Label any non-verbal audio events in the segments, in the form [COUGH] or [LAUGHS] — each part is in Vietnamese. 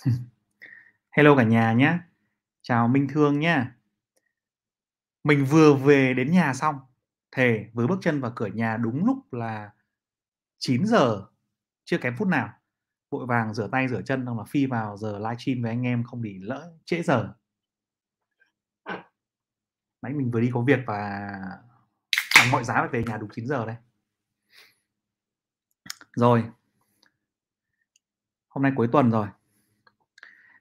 [LAUGHS] Hello cả nhà nhé. Chào Minh Thương nhé. Mình vừa về đến nhà xong, thề vừa bước chân vào cửa nhà đúng lúc là 9 giờ chưa kém phút nào. Vội vàng rửa tay rửa chân xong là phi vào giờ livestream với anh em không bị lỡ trễ giờ. Nãy mình vừa đi có việc và bằng mọi giá phải về nhà đúng 9 giờ đây. Rồi. Hôm nay cuối tuần rồi.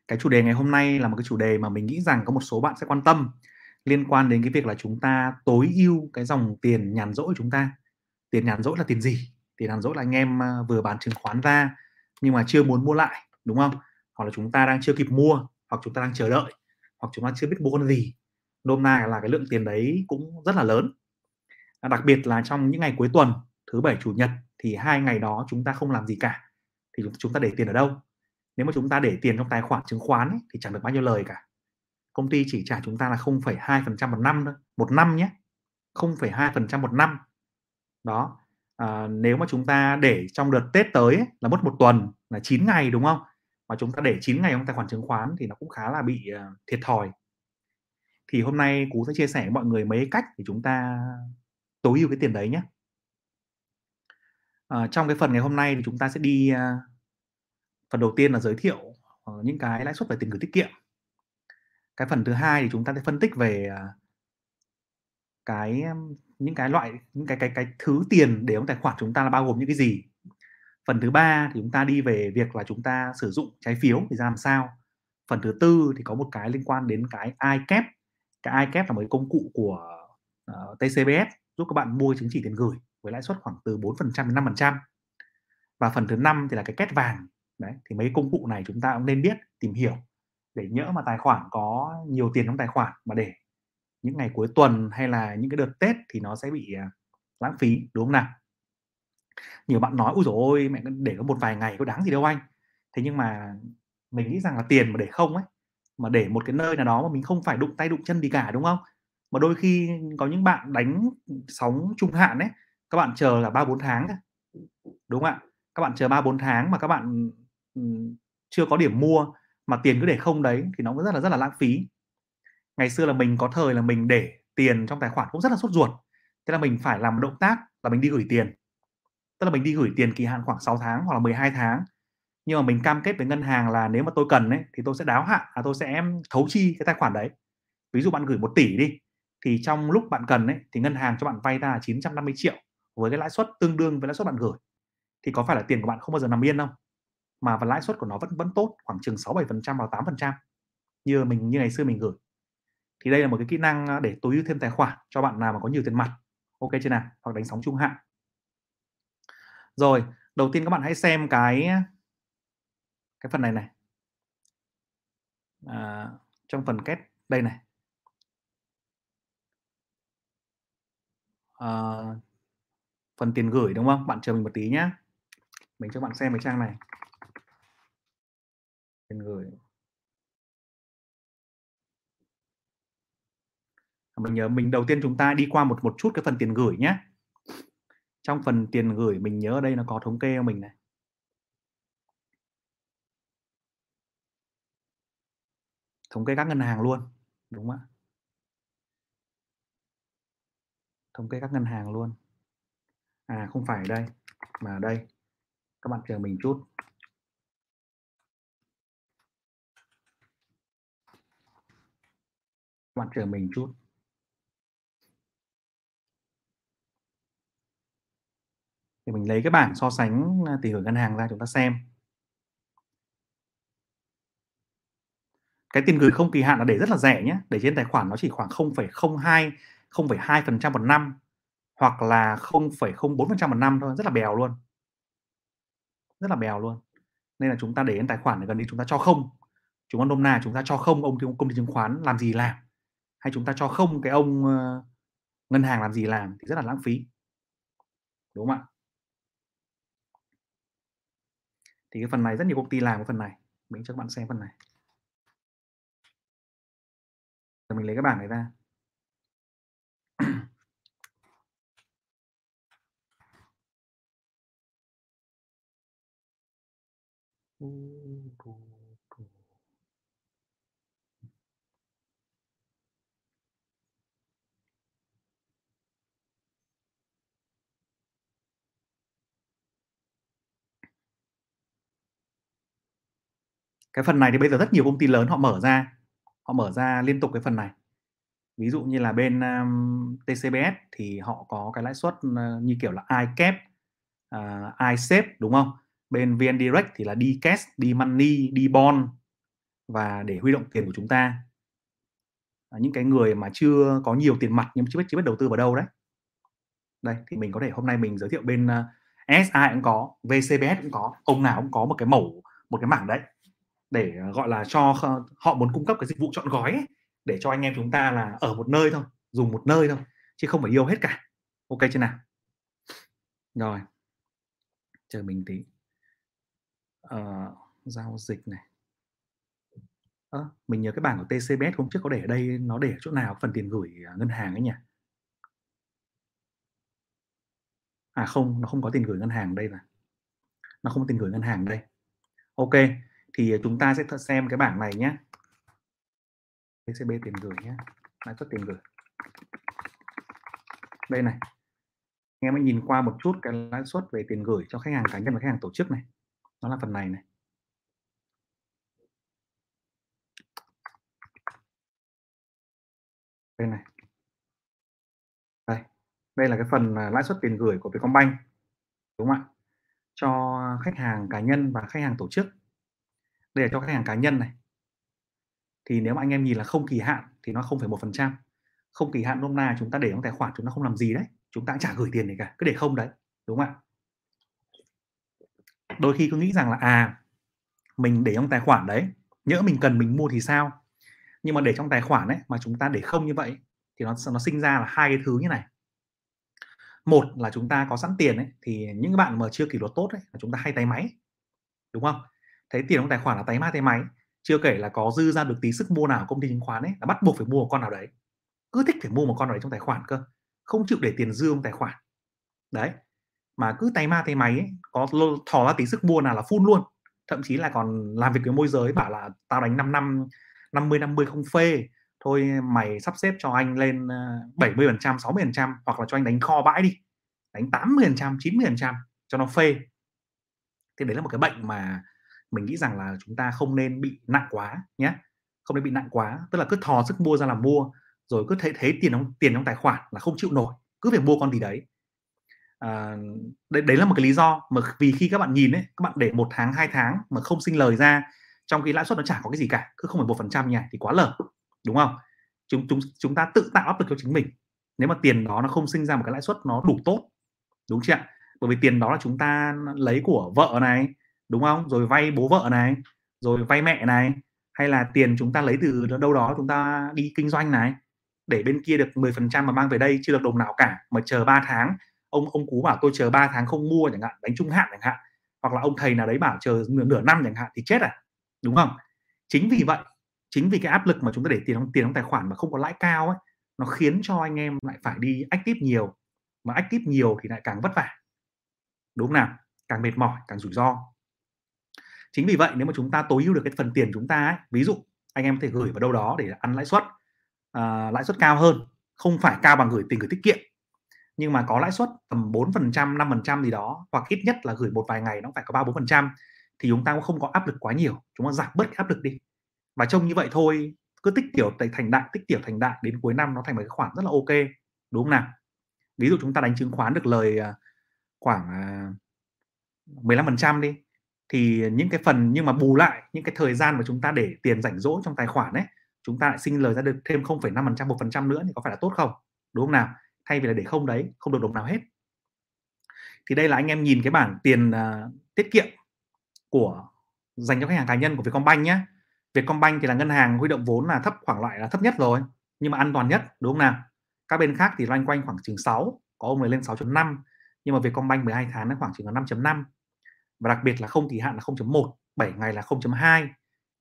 Cái chủ đề ngày hôm nay là một cái chủ đề mà mình nghĩ rằng có một số bạn sẽ quan tâm liên quan đến cái việc là chúng ta tối ưu cái dòng tiền nhàn rỗi của chúng ta. Tiền nhàn rỗi là tiền gì? Tiền nhàn rỗi là anh em à, vừa bán chứng khoán ra nhưng mà chưa muốn mua lại, đúng không? Hoặc là chúng ta đang chưa kịp mua, hoặc chúng ta đang chờ đợi, hoặc chúng ta chưa biết mua con gì. Nôm na là cái lượng tiền đấy cũng rất là lớn. Đặc biệt là trong những ngày cuối tuần, thứ bảy chủ nhật thì hai ngày đó chúng ta không làm gì cả thì chúng ta để tiền ở đâu nếu mà chúng ta để tiền trong tài khoản chứng khoán ấy, thì chẳng được bao nhiêu lời cả. Công ty chỉ trả chúng ta là 0,2% một năm thôi một năm nhé 0,2% một năm. Đó à, nếu mà chúng ta để trong đợt Tết tới ấy, là mất một tuần là 9 ngày đúng không? Mà chúng ta để 9 ngày trong tài khoản chứng khoán thì nó cũng khá là bị uh, thiệt thòi. Thì hôm nay cú sẽ chia sẻ với mọi người mấy cách để chúng ta tối ưu cái tiền đấy nhé. À, trong cái phần ngày hôm nay thì chúng ta sẽ đi uh, phần đầu tiên là giới thiệu ờ, những cái lãi suất về tiền gửi tiết kiệm. Cái phần thứ hai thì chúng ta sẽ phân tích về à, cái những cái loại những cái cái cái thứ tiền để trong tài khoản chúng ta là bao gồm những cái gì. Phần thứ ba thì chúng ta đi về việc là chúng ta sử dụng trái phiếu thì ra làm sao. Phần thứ tư thì có một cái liên quan đến cái iCap. Cái iCap là một cái công cụ của ờ, uh, TCBS giúp các bạn mua chứng chỉ tiền gửi với lãi suất khoảng từ 4% đến 5% và phần thứ năm thì là cái kết vàng đấy, thì mấy công cụ này chúng ta cũng nên biết, tìm hiểu để nhỡ mà tài khoản có nhiều tiền trong tài khoản mà để những ngày cuối tuần hay là những cái đợt Tết thì nó sẽ bị à, lãng phí, đúng không nào? Nhiều bạn nói ui dồi ôi, mẹ để có một vài ngày có đáng gì đâu anh. Thế nhưng mà mình nghĩ rằng là tiền mà để không ấy, mà để một cái nơi nào đó mà mình không phải đụng tay đụng chân gì cả, đúng không? Mà đôi khi có những bạn đánh sóng trung hạn ấy, các bạn chờ là ba bốn tháng đúng không ạ? Các bạn chờ ba bốn tháng mà các bạn chưa có điểm mua mà tiền cứ để không đấy thì nó cũng rất là rất là lãng phí. Ngày xưa là mình có thời là mình để tiền trong tài khoản cũng rất là sốt ruột. Thế là mình phải làm một động tác là mình đi gửi tiền. Tức là mình đi gửi tiền kỳ hạn khoảng 6 tháng hoặc là 12 tháng. Nhưng mà mình cam kết với ngân hàng là nếu mà tôi cần ấy, thì tôi sẽ đáo hạn à tôi sẽ thấu chi cái tài khoản đấy. Ví dụ bạn gửi một tỷ đi, thì trong lúc bạn cần ấy, thì ngân hàng cho bạn vay ra 950 triệu với cái lãi suất tương đương với lãi suất bạn gửi. Thì có phải là tiền của bạn không bao giờ nằm yên không? Mà và lãi suất của nó vẫn vẫn tốt khoảng chừng 6 7% vào 8% như mình như ngày xưa mình gửi. Thì đây là một cái kỹ năng ờ, để tối ưu thêm tài khoản cho bạn nào mà có nhiều tiền mặt. Ok chưa nào? Hoặc đánh sóng trung hạn. Rồi đầu tiên các bạn hãy xem cái cái phần này này. À, trong phần kết đây này. À, phần tiền gửi đúng không? Bạn chờ mình một tí nhé mình cho bạn xem cái trang này tiền gửi à, mình nhớ mình đầu tiên chúng ta đi qua một một chút cái phần tiền gửi nhé. Trong phần tiền gửi, mình nhớ ở đây nó có thống kê cho mình này. Thống kê các ngân hàng luôn, đúng không ạ? Thống kê các ngân hàng luôn. À không phải đây, mà đây. Các bạn chờ mình chút. Mặt bạn mình chút. Thì mình lấy cái bảng so sánh à, tỷ hưởng ngân hàng ra chúng ta xem. Cái tiền gửi không kỳ hạn là để rất là rẻ nhé để trên tài khoản nó chỉ khoảng 0,02 0,2% một năm hoặc là 0,04% một năm thôi rất là bèo luôn. Rất là bèo luôn. Nên là chúng ta để trên tài khoản để gần đi chúng ta cho không. Chúng ta nôm na chúng ta cho không ông công ty chứng khoán làm gì làm? Hay chúng ta cho không cái ông uh, ngân hàng làm gì làm thì rất là lãng phí. Đúng không ạ? Thì cái phần này rất nhiều công ty làm cái phần này. Mình cho các bạn xem phần này. Rồi mình lấy cái bảng này ra. [CLEARS THROAT] cái phần này thì bây giờ rất nhiều công ty lớn họ mở ra họ mở ra liên tục cái phần này ví dụ như là bên um, TCBS thì họ có cái lãi suất uh, như kiểu là iCap, uh, ờ, iSafe đúng không? Bên VN Direct thì là đi cash, đi money, đi bond và để huy động tiền của chúng ta. À, những cái người mà chưa có nhiều tiền mặt nhưng chưa biết chưa biết đầu tư vào đâu đấy. Đây thì mình có thể hôm nay mình giới thiệu bên uh, SI cũng có, VCBS cũng có, ông nào cũng có một cái mẫu một cái mảng đấy để à, gọi là cho họ muốn cung cấp cái dịch vụ chọn gói ấy để cho anh em chúng ta là ở một nơi thôi dùng một nơi thôi chứ không phải yêu hết cả. Ok chưa nào? Rồi. Chờ mình tí. Uh, giao dịch này. À, mình nhớ cái bảng của TCBS hôm trước có để ở đây nó để ở chỗ nào? Phần tiền gửi à, ngân hàng ấy nhỉ? À không nó không có tiền gửi ngân hàng đây là nó không có tiền gửi ngân hàng đây. Ok thì à, chúng ta sẽ xem cái bảng này nhé ECB tiền gửi nhé lãi suất tiền gửi. Đây này. Em hãy nhìn qua một chút cái lãi suất về tiền gửi cho khách hàng cá nhân và khách hàng tổ chức này. Nó là phần này này. Đây này. Đây. Đây là cái phần à, lãi suất tiền gửi của Vietcombank. Đúng không ạ? Cho khách hàng cá nhân và khách hàng tổ chức đây là cho khách hàng cá nhân này. Thì nếu mà anh em nhìn là không kỳ hạn thì nó 0,1% không kỳ hạn hôm nay chúng ta để trong tài khoản chúng ta không làm gì đấy chúng ta cũng chả gửi tiền gì cả cứ để không đấy đúng không ạ? Đôi khi cứ nghĩ rằng là à mình để trong tài khoản đấy nhỡ mình cần mình mua thì sao? Nhưng mà để trong tài khoản đấy mà chúng ta để không như vậy thì nó nó sinh ra là hai cái thứ như này. Một là chúng ta có sẵn tiền ấy thì những bạn mà chưa kỷ luật tốt ấy là chúng ta hay tay máy đúng không? Thấy tiền trong tài khoản là tay ma tay máy. Chưa kể là có dư ra được tí sức mua nào công ty chứng khoán ấy là bắt buộc phải mua một con nào đấy. Cứ thích phải mua một con nào đấy trong tài khoản cơ. Không chịu để tiền dư trong tài khoản. Đấy. Mà cứ tay ma tay máy ấy, có thò ra tí sức mua nào là phun luôn. Thậm chí là còn làm việc với môi giới bảo là tao đánh 5 năm 50 50 không phê. Thôi mày sắp xếp cho anh lên ờ, 70 phần trăm 60 phần trăm hoặc là cho anh đánh kho bãi đi. Đánh 80 phần trăm 90 phần trăm cho nó phê. Thì đấy là một cái bệnh mà mình nghĩ rằng là chúng ta không nên bị nặng quá nhé. Không nên bị nặng quá tức là cứ thò sức mua ra làm mua rồi cứ thấy thấy tiền trong tiền trong tài khoản là không chịu nổi cứ phải mua con gì đấy. À, đấy, đấy là một cái lý do mà vì khi các bạn nhìn ấy các bạn để một tháng hai tháng mà không sinh lời ra trong khi lãi suất nó chả có cái gì cả cứ không phải một phần trăm nhỉ thì quá lở đúng không? Chúng chúng chúng ta tự tạo áp lực cho chính mình. Nếu mà tiền đó nó không sinh ra một cái lãi suất nó đủ tốt đúng chưa ạ? Bởi vì tiền đó là chúng ta lấy của vợ này đúng không? Rồi vay bố vợ này rồi vay mẹ này hay là tiền chúng ta lấy từ đâu đó chúng ta đi kinh doanh này. Để bên kia được 10% mà mang về đây chưa được đồng nào cả mà chờ 3 tháng. Ông ông cú bảo tôi chờ 3 tháng không mua chẳng hạn đánh trung hạn chẳng hạn. Hoặc là ông thầy nào đấy bảo chờ nửa, nửa năm chẳng hạn thì chết à đúng không? Chính vì vậy chính vì cái áp lực mà chúng ta để tiền trong tiền trong tài khoản mà không có lãi cao ấy nó khiến cho anh em lại phải đi active nhiều. Mà active nhiều thì lại càng vất vả. Đúng không nào? Càng mệt mỏi càng rủi ro chính vì vậy nếu mà chúng ta tối ưu được cái phần tiền chúng ta ấy, ví dụ anh em có thể gửi vào đâu đó để ăn lãi suất à, lãi suất cao hơn không phải cao bằng gửi tiền gửi tiết kiệm nhưng mà có lãi suất tầm 4 phần trăm 5 phần trăm gì đó hoặc ít nhất là gửi một vài ngày nó phải có ba bốn phần trăm thì chúng ta cũng không có áp lực quá nhiều chúng ta giảm bớt cái áp lực đi. Và trông như vậy thôi cứ tích tiểu thành đại tích tiểu thành đại đến cuối năm nó thành một cái khoản rất là ok đúng không nào? Ví dụ chúng ta đánh chứng khoán được lời à, khoảng à, 15% trăm đi thì những cái phần nhưng mà bù lại những cái thời gian mà chúng ta để tiền rảnh rỗi trong tài khoản ấy chúng ta lại sinh lời ra được thêm 0,5% một phần trăm nữa thì có phải là tốt không? Đúng không nào? Thay vì là để không đấy không được đồng nào hết. Thì đây là anh em nhìn cái bảng tiền uh, tiết kiệm của dành cho khách hàng cá nhân của Vietcombank nhé Vietcombank thì là ngân hàng huy động vốn là thấp khoảng loại là thấp nhất rồi nhưng mà an toàn nhất đúng không nào? Các bên khác thì loanh quanh khoảng chừng 6 có ông này lên 6.5 nhưng mà Vietcombank 12 tháng nó khoảng chừng là 5.5 và đặc biệt là không kỳ hạn là 0.1 7 ngày là 0.2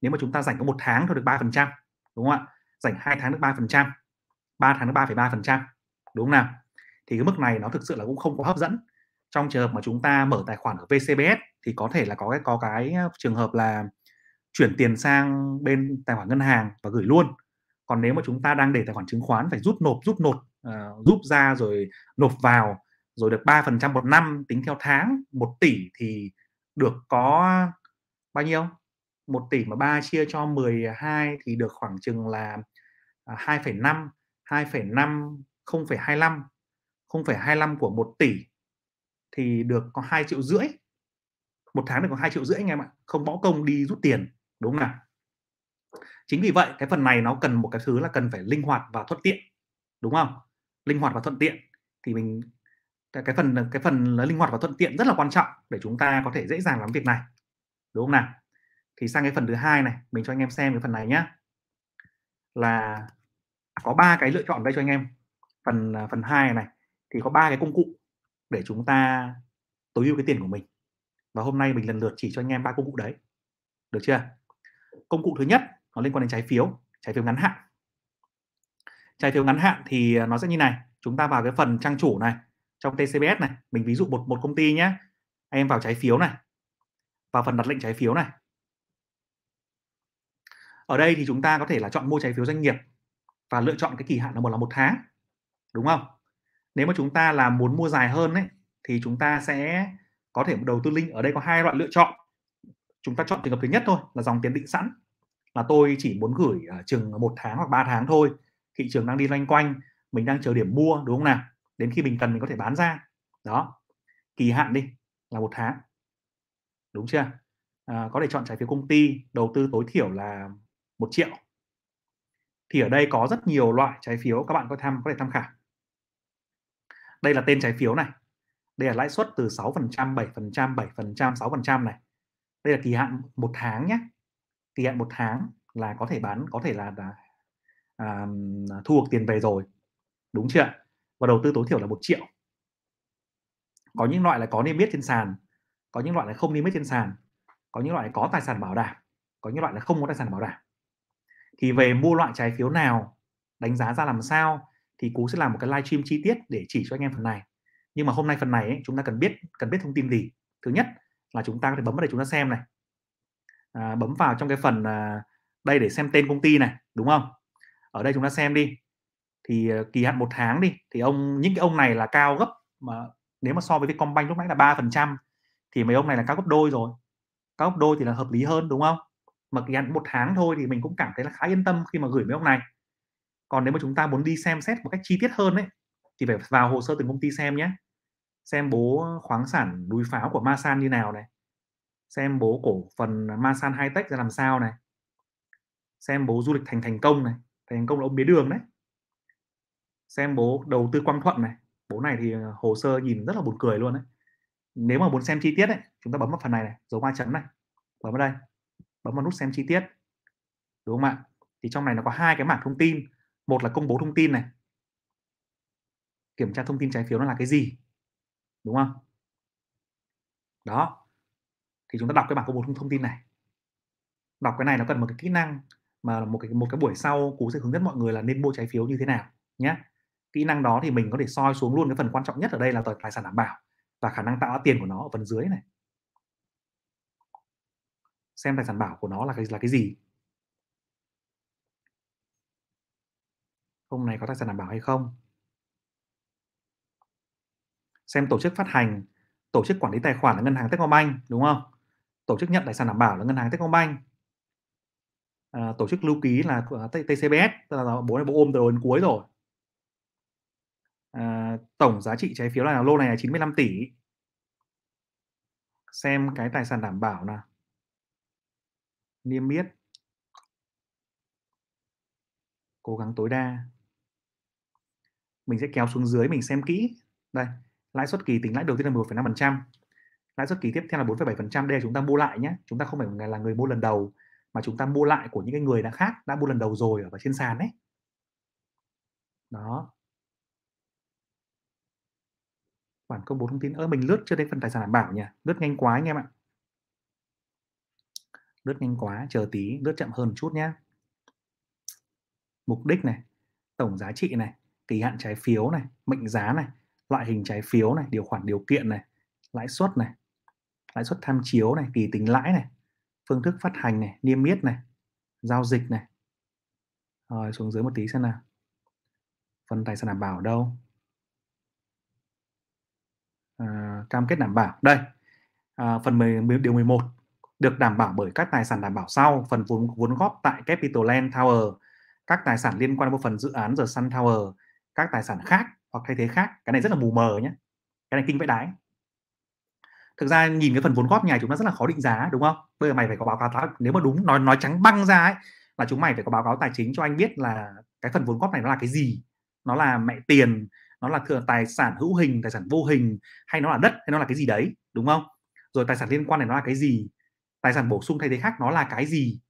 nếu mà chúng ta dành có một tháng thôi được 3% đúng không ạ? Dành hai tháng được 3% 3 tháng được 3,3% đúng không nào? Thì cái mức này nó thực sự là cũng không có hấp dẫn. Trong trường hợp mà chúng ta mở tài khoản ở VCBS thì có thể là có cái có cái ờ, trường hợp là chuyển tiền sang bên tài khoản ngân hàng và gửi luôn. Còn nếu mà chúng ta đang để tài khoản chứng khoán phải rút nộp rút nộp uh, rút ra rồi nộp vào rồi được 3% một năm tính theo tháng 1 tỷ thì được có bao nhiêu? 1 tỷ mà 3 chia cho 12 thì được khoảng chừng là 2,5 2,5 0,25 0,25 của 1 tỷ thì được có 2 triệu rưỡi. Một tháng được có 2 triệu rưỡi anh em ạ không bỏ công đi rút tiền đúng không nào? Chính vì vậy cái phần này nó cần một cái thứ là cần phải linh hoạt và thuận tiện đúng không? Linh hoạt và thuận tiện thì mình cái, cái phần cái phần là linh hoạt và thuận tiện rất là quan trọng để chúng ta có thể dễ dàng làm việc này. Đúng không nào? Thì sang cái phần thứ hai này mình cho anh em xem cái phần này nhé là có ba cái lựa chọn đây cho anh em. Phần à, phần hai này thì có ba cái công cụ để chúng ta tối ưu cái tiền của mình. Và hôm nay mình lần lượt chỉ cho anh em ba công cụ đấy. Được chưa? Công cụ thứ nhất nó liên quan đến trái phiếu trái phiếu ngắn hạn. Trái phiếu ngắn hạn thì à, nó sẽ như này. Chúng ta vào cái phần trang chủ này trong TCBS này, mình ví dụ một một công ty nhé anh em vào trái phiếu này, vào phần đặt lệnh trái phiếu này. Ở đây thì chúng ta có thể là chọn mua trái phiếu doanh nghiệp và lựa chọn cái kỳ hạn là một là một tháng, đúng không? Nếu mà chúng ta là muốn mua dài hơn ấy, thì chúng ta sẽ có thể đầu tư linh ở đây có hai loại lựa chọn. Chúng ta chọn trường hợp thứ nhất thôi, là dòng tiền định sẵn là tôi chỉ muốn gửi chừng một tháng hoặc 3 tháng thôi. Thị trường đang đi loanh quanh, mình đang chờ điểm mua, đúng không nào? Đến khi mình cần mình có thể bán ra. Đó kỳ hạn đi là một tháng. Đúng chưa? À, có thể chọn trái phiếu công ty đầu tư tối thiểu là một triệu. Thì ở đây có rất nhiều loại trái phiếu các bạn có tham có thể tham khảo. Đây là tên trái phiếu này. Đây là lãi suất từ 6% 7% 7% 6% này. Đây là kỳ hạn một tháng nhé. Kỳ hạn một tháng là có thể bán có thể là, là à, à thu được tiền về rồi. Đúng chưa và đầu tư tối thiểu là một triệu. Có những loại là có niêm yết trên sàn có những loại là không niêm yết trên sàn có những loại là có tài sản bảo đảm có những loại là không có tài sản bảo đảm. Thì về mua loại trái phiếu nào đánh giá ra làm sao thì cú sẽ làm một cái live stream chi tiết để chỉ cho anh em phần này. Nhưng mà hôm nay phần này ấy, chúng ta cần biết cần biết thông tin gì? Thứ nhất là chúng ta có thể bấm vào đây chúng ta xem này. À, bấm vào trong cái phần à, đây để xem tên công ty này đúng không? Ở đây chúng ta xem đi thì ờ, kỳ hạn một tháng đi, thì ông, những cái ông này là cao gấp mà nếu mà so với Vietcombank lúc nãy là ba phần trăm, thì mấy ông này là cao gấp đôi rồi. Cao gấp đôi thì là hợp lý hơn, đúng không? Mà kỳ hạn một tháng thôi thì mình cũng cảm thấy là khá yên tâm khi mà gửi mấy ông này. Còn nếu mà chúng ta muốn đi xem xét một cách chi tiết hơn ấy, thì phải vào hồ sơ từng công ty xem nhé. Xem bố khoáng sản núi pháo của Masan như nào này. Xem bố cổ phần Masan Hightech ra làm sao này. Xem bố du lịch thành thành công này. Thành công là ông bế đường đấy xem bố đầu tư quang thuận này. Bố này thì ờ, hồ sơ nhìn rất là buồn cười luôn đấy nếu mà muốn xem chi tiết ấy chúng ta bấm vào phần này này dấu ba chấm này. Bấm vào đây bấm vào nút xem chi tiết. Đúng không ạ? Thì trong này nó có hai cái mảng thông tin. Một là công bố thông tin này. Kiểm tra thông tin trái phiếu nó là cái gì đúng không? Đó. Thì chúng ta đọc cái bảng công bố thông, thông tin này. Đọc cái này nó cần một cái kỹ năng mà một cái một cái buổi sau cú sẽ hướng dẫn mọi người là nên mua trái phiếu như thế nào nhé kỹ năng đó thì mình có thể soi xuống luôn cái phần quan trọng nhất ở đây là tài sản đảm bảo và khả năng tạo ra tiền của nó ở phần dưới này. Xem tài sản bảo của nó là cái là cái gì. Hôm này có tài sản đảm bảo hay không? Xem tổ chức phát hành tổ chức quản lý tài khoản là ngân hàng Techcombank đúng không? Tổ chức nhận tài sản đảm bảo là ngân hàng Techcombank. À, tổ chức lưu ký là TCBS tức là bố này bố ôm từ đầu đến cuối rồi à, tổng giá trị trái phiếu là lô này là 95 tỷ. Xem cái tài sản đảm bảo nào. Niêm yết. Cố gắng tối đa. Mình sẽ kéo xuống dưới mình xem kỹ. Đây lãi suất kỳ tính lãi đầu tiên là 1,5% lãi suất kỳ tiếp theo là 4,7% đây là chúng ta mua lại nhé. Chúng ta không phải là người mua lần đầu mà chúng ta mua lại của những cái người đã khác đã mua lần đầu rồi ở trên sàn đấy đó. Bản công bố thông tin, ơ, mình lướt chưa đến phần tài sản đảm bảo nhỉ? Lướt nhanh quá anh em ạ. Lướt nhanh quá, chờ tí, lướt chậm hơn một chút nhé mục đích này, tổng giá trị này, kỳ hạn trái phiếu này, mệnh giá này, loại hình trái phiếu này, điều khoản điều kiện này, lãi suất này, lãi suất tham chiếu này, kỳ tính lãi này, phương thức phát hành này, niêm yết này, giao dịch này. Rồi, xuống dưới một tí xem nào. Phần tài sản đảm bảo đâu? À, cam kết đảm bảo. Đây à, phần 10, điều 11 được đảm bảo bởi các tài sản đảm bảo sau. Phần vốn vốn góp tại Capital Land Tower các tài sản liên quan đến một phần dự án The Sun Tower các tài sản khác hoặc thay thế khác. Cái này rất là mù mờ nhé cái này kinh vãi đái. Thực ra nhìn cái phần vốn góp nhà chúng ta rất là khó định giá đúng không? Bây giờ mày phải có báo cáo nếu mà đúng nói nói trắng băng ra ấy là chúng mày phải có báo cáo tài chính cho anh biết là cái phần vốn góp này nó là cái gì. Nó là mẹ tiền nó là thừa tài sản hữu hình tài sản vô hình hay nó là đất hay nó là cái gì đấy đúng không? Rồi tài sản liên quan này nó là cái gì? Tài sản bổ sung thay thế khác nó là cái gì?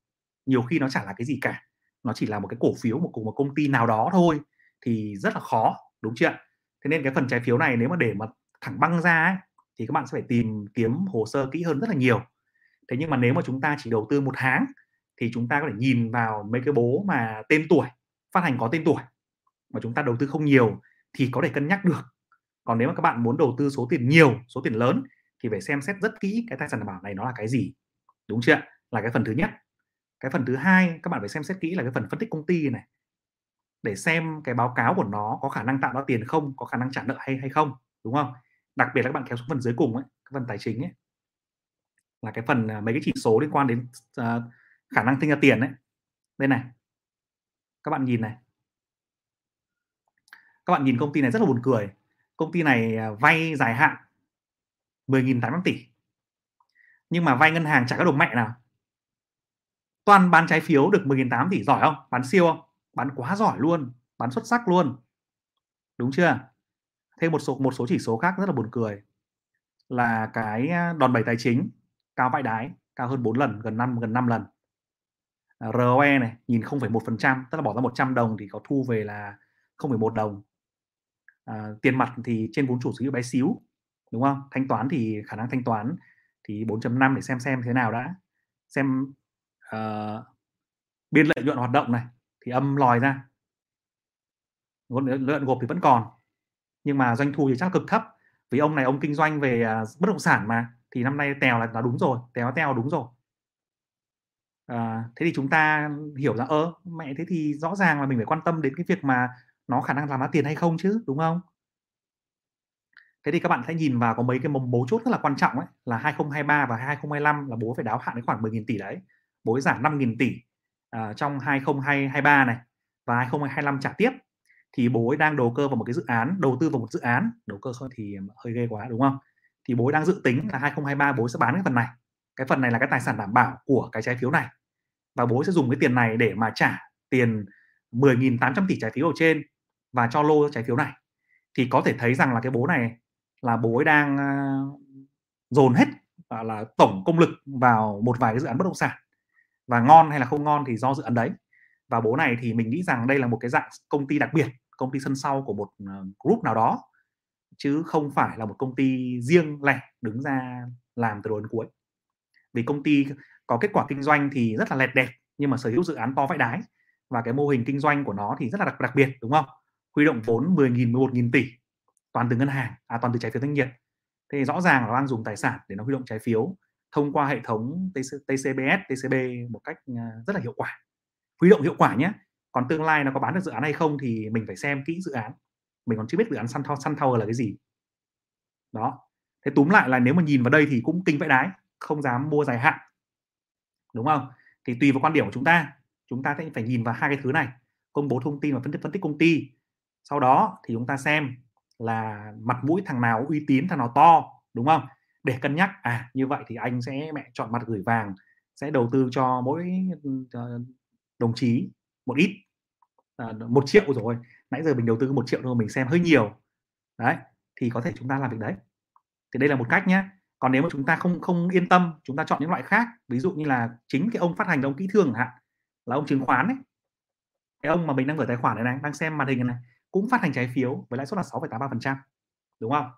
Nhiều khi nó chẳng là cái gì cả. Nó chỉ là một cái cổ phiếu một cùng một công ty nào đó thôi thì rất là khó đúng chưa thế nên cái phần trái phiếu này nếu mà để mà thẳng băng ra ấy, thì các bạn sẽ phải tìm kiếm hồ sơ kỹ hơn rất là nhiều. Thế nhưng mà nếu mà chúng ta chỉ đầu tư một tháng thì chúng ta có thể nhìn vào mấy cái bố mà tên tuổi phát hành có tên tuổi mà chúng ta đầu tư không nhiều thì có thể cân nhắc được. Còn nếu mà các bạn muốn đầu tư số tiền nhiều số tiền lớn thì phải xem xét rất kỹ cái tài sản đảm bảo này nó là cái gì. Đúng chưa là cái phần thứ nhất. Cái phần thứ hai các bạn phải xem xét kỹ là cái phần phân tích công ty này. Để xem cái báo cáo của nó có khả năng tạo ra tiền không có khả năng trả nợ hay hay không đúng không? Đặc biệt là các bạn kéo xuống phần dưới cùng ấy cái phần tài chính ấy. Là cái phần à, mấy cái chỉ số liên quan đến uh, khả năng sinh ra tiền đấy đây này. Các bạn nhìn này các bạn nhìn công ty này rất là buồn cười. Công ty này à, vay dài hạn 10.800 tỷ. Nhưng mà vay ngân hàng chả có đồng mẹ nào. Toàn bán trái phiếu được 10.800 tỷ. Giỏi không? Bán siêu không? Bán quá giỏi luôn. Bán xuất sắc luôn. Đúng chưa? Thêm một số một số chỉ số khác rất là buồn cười. Là cái à, đòn bẩy tài chính cao vãi đái cao hơn 4 lần gần 5 gần 5 lần. À, ROE này nhìn 0,1% tức là bỏ ra 100 đồng thì có thu về là 0,1 đồng à, tiền mặt thì trên vốn chủ sở hữu bé xíu đúng không? Thanh toán thì khả năng thanh toán thì 4.5 để xem xem thế nào đã. Xem uh, biên lợi nhuận hoạt động này thì âm lòi ra. Lợi nhuận gộp thì vẫn còn. Nhưng mà doanh thu thì chắc cực thấp. Vì ông này ông kinh doanh về uh, bất động sản mà thì năm nay tèo là nó đúng rồi tèo tèo đúng rồi. À, thế thì chúng ta hiểu ra ơ mẹ thế thì rõ ràng là mình phải quan tâm đến cái việc mà nó khả năng làm ra tiền hay không chứ đúng không? Thế thì các bạn sẽ nhìn vào có mấy cái mấu chốt rất là quan trọng ấy là 2023 và 2025 là bố phải đáo hạn cái khoảng 10.000 tỷ đấy. Bố ấy giảm 5.000 tỷ uh, trong 2023 này và 2025 trả tiếp. Thì bố ấy đang đầu cơ vào một cái dự án đầu tư vào một dự án. Đầu cơ thì à, hơi ghê quá đúng không? Thì bố ấy đang dự tính là 2023 bố sẽ bán cái phần này. Cái phần này là cái tài sản đảm bảo của cái trái phiếu này. Và bố sẽ dùng cái tiền này để mà trả tiền 10.800 tỷ trái phiếu ở trên và cho lô trái phiếu này. Thì có thể thấy rằng là cái bố này là bố ấy đang ờ, dồn hết uh, là tổng công lực vào một vài cái dự án bất động sản. Và ngon hay là không ngon thì do dự án đấy. Và bố này thì mình nghĩ rằng đây là một cái dạng công ty đặc biệt công ty sân sau của một ờ, group nào đó. Chứ không phải là một công ty riêng lẻ đứng ra làm từ đầu đến cuối. Vì công ty có kết quả kinh doanh thì rất là lẹt đẹp nhưng mà sở hữu dự án to vãi đái. Và cái mô hình kinh doanh của nó thì rất là đặc, đặc biệt đúng không? Huy động vốn 10.000 11.000 tỷ toàn từ ngân hàng à toàn từ trái phiếu doanh nghiệp. Thì rõ ràng là đang dùng tài sản để nó huy động trái phiếu thông qua hệ thống TCBS, TCB một cách à, rất là hiệu quả. Huy động hiệu quả nhé. Còn tương lai nó có bán được dự án hay không thì mình phải xem kỹ dự án. Mình còn chưa biết dự án Sun, Sun Tower là cái gì. Đó. Thế túm lại là nếu mà nhìn vào đây thì cũng kinh vãi đái không dám mua dài hạn. Đúng không? Thì tùy vào quan điểm của chúng ta. Chúng ta sẽ phải nhìn vào hai cái thứ này. Công bố thông tin và phân tích phân tích công ty sau đó thì chúng ta xem là mặt mũi thằng nào uy tín thằng nào to đúng không? Để cân nhắc à như vậy thì anh sẽ mẹ chọn mặt gửi vàng sẽ đầu tư cho mỗi ờ, đồng chí một ít à, một triệu rồi. Nãy giờ mình đầu tư một triệu thôi mình xem hơi nhiều. Đấy thì có thể chúng ta làm việc đấy. Thì đây là một cách nhé còn nếu mà chúng ta không không yên tâm chúng ta chọn những loại khác ví dụ như là chính cái ông phát hành ông kỹ thương hạn là ông chứng khoán ấy. Cái ông mà mình đang gửi tài khoản này này đang xem màn hình này cũng phát hành trái phiếu với lãi suất là 6,83% đúng không?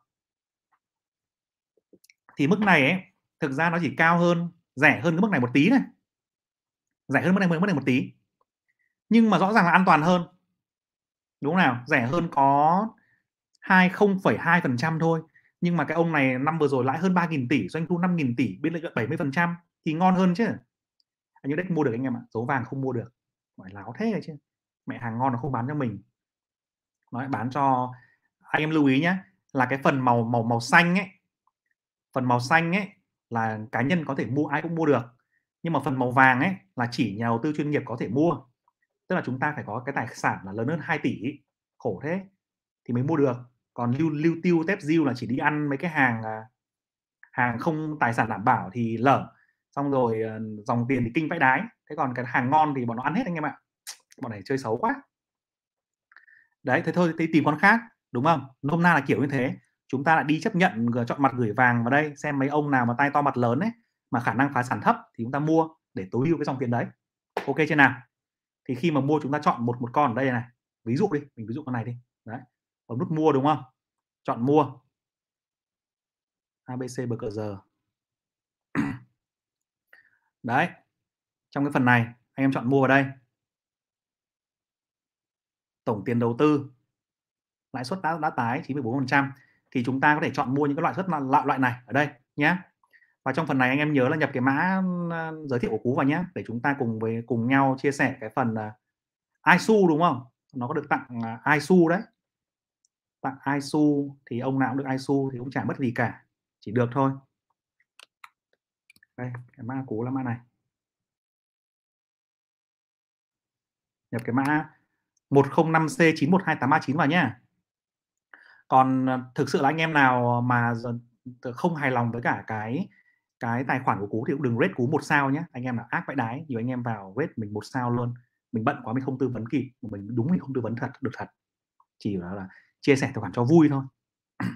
Thì mức này ấy, thực ra nó chỉ cao hơn rẻ hơn cái mức này một tí này rẻ hơn mức này mức này một tí. Nhưng mà rõ ràng là an toàn hơn. Đúng không nào? Rẻ hơn có 20,2% thôi. Nhưng mà cái ông này năm vừa rồi lãi hơn 3.000 tỷ doanh thu 5.000 tỷ biên lợi nhuận 70% thì ngon hơn chứ. Anh như mua được anh em ạ dấu vàng không mua được. Phải láo thế này chứ. Mẹ hàng ngon nó không bán cho mình nói, bán cho anh em lưu ý nhé là cái phần màu màu màu xanh ấy, phần màu xanh ấy là cá nhân có thể mua, ai cũng mua được. Nhưng mà phần màu vàng ấy là chỉ nhà đầu tư chuyên nghiệp có thể mua. Tức là chúng ta phải có cái tài sản là lớn hơn 2 tỷ, khổ thế, thì mới mua được. Còn lưu lưu tiêu, tép diêu là chỉ đi ăn mấy cái hàng à, hàng không tài sản đảm bảo thì lở xong rồi ờ, dòng tiền thì kinh vãi đái. Thế còn cái hàng ngon thì bọn nó ăn hết anh em ạ. Bọn này chơi xấu quá đấy, thế thôi thì tìm con khác, đúng không? Nôm na là kiểu như thế. Chúng ta lại đi chấp nhận ờ, chọn mặt gửi vàng vào đây, xem mấy ông nào mà tay to mặt lớn ấy, mà khả năng phá sản thấp thì chúng ta mua để tối ưu cái dòng tiền đấy. Ok chưa nào? Thì khi mà mua chúng ta chọn một một con ở đây này, ví dụ đi, mình ví dụ con này đi. Đấy, bấm nút mua đúng không? Chọn mua. Abc bờ cờ giờ đấy, trong cái phần này, anh em chọn mua vào đây tổng tiền đầu tư lãi suất đã, đã tái 9,4% thì chúng ta có thể chọn mua những cái loại suất loại loại này ở đây nhé và trong phần này anh em nhớ là nhập cái mã giới thiệu của cú vào nhé để chúng ta cùng với cùng nhau chia sẻ cái phần à, uh, ISU đúng không? Nó có được tặng à, uh, ISU đấy. Tặng ISU thì ông nào cũng được ISU thì cũng chả mất gì cả chỉ được thôi. Đây cái mã cú là mã này. Nhập cái mã 105C912839 vào nhé còn ờ, thực sự là anh em nào mà không hài lòng với cả cái cái tài khoản của cú thì cũng đừng rate cú một sao nhé anh em nào ác vãi đái nhiều anh em vào rate mình một sao luôn. Mình bận quá mình không tư vấn kịp mình đúng mình không tư vấn thật được thật. Chỉ là, là chia sẻ tài khoản cho vui thôi. [CLEARS THROAT]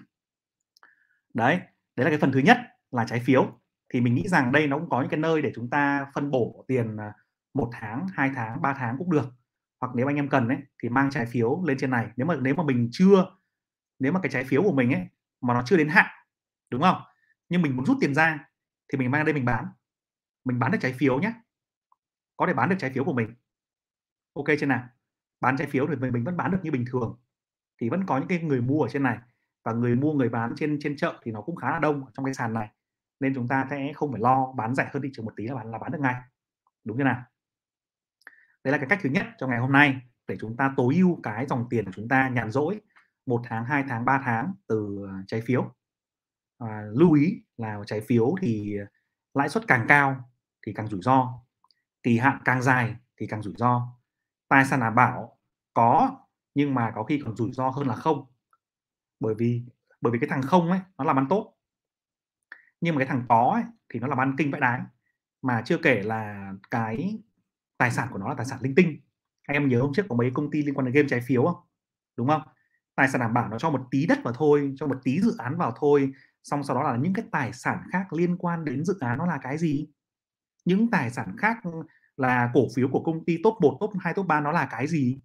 Đấy đấy là cái phần thứ nhất là trái phiếu. Thì mình nghĩ rằng đây nó cũng có những cái nơi để chúng ta phân bổ tiền ờ, một tháng hai tháng ba tháng cũng được hoặc nếu anh em cần ấy thì mang trái phiếu lên trên này. Nếu mà nếu mà mình chưa nếu mà cái trái phiếu của mình ấy mà nó chưa đến hạn đúng không? Nhưng mình muốn rút tiền ra thì mình mang đây mình bán. Mình bán được trái phiếu nhé có thể bán được trái phiếu của mình. Ok trên nào? Bán trái phiếu thì mình, mình vẫn bán được như bình thường. Thì vẫn có những cái người mua ở trên này. Và người mua người bán trên trên chợ thì nó cũng khá là đông trong cái sàn này. Nên chúng ta sẽ không phải lo bán rẻ hơn thị trường một tí là bán là bán được ngay. Đúng như nào? Đấy là cái cách thứ nhất trong ngày hôm nay để chúng ta tối ưu cái dòng tiền của chúng ta nhàn rỗi một tháng 2 tháng 3 tháng từ à, trái phiếu. À, lưu ý là trái phiếu thì lãi suất càng cao thì càng rủi ro kỳ hạn càng dài thì càng rủi ro. Tài sản đảm bảo có nhưng mà có khi còn rủi ro hơn là không bởi vì bởi vì cái thằng không ấy nó làm ăn tốt. Nhưng mà cái thằng có ấy, thì nó làm ăn kinh vãi đái mà chưa kể là cái tài sản của nó là tài sản linh tinh. Anh em nhớ hôm trước có mấy công ty liên quan đến game trái phiếu không? Đúng không? Tài sản đảm bảo nó cho một tí đất vào thôi cho một tí dự án vào thôi xong sau đó là những cái tài sản khác liên quan đến dự án nó là cái gì? Những tài sản khác là cổ phiếu của công ty top 1, top 2, top 3 nó là cái gì?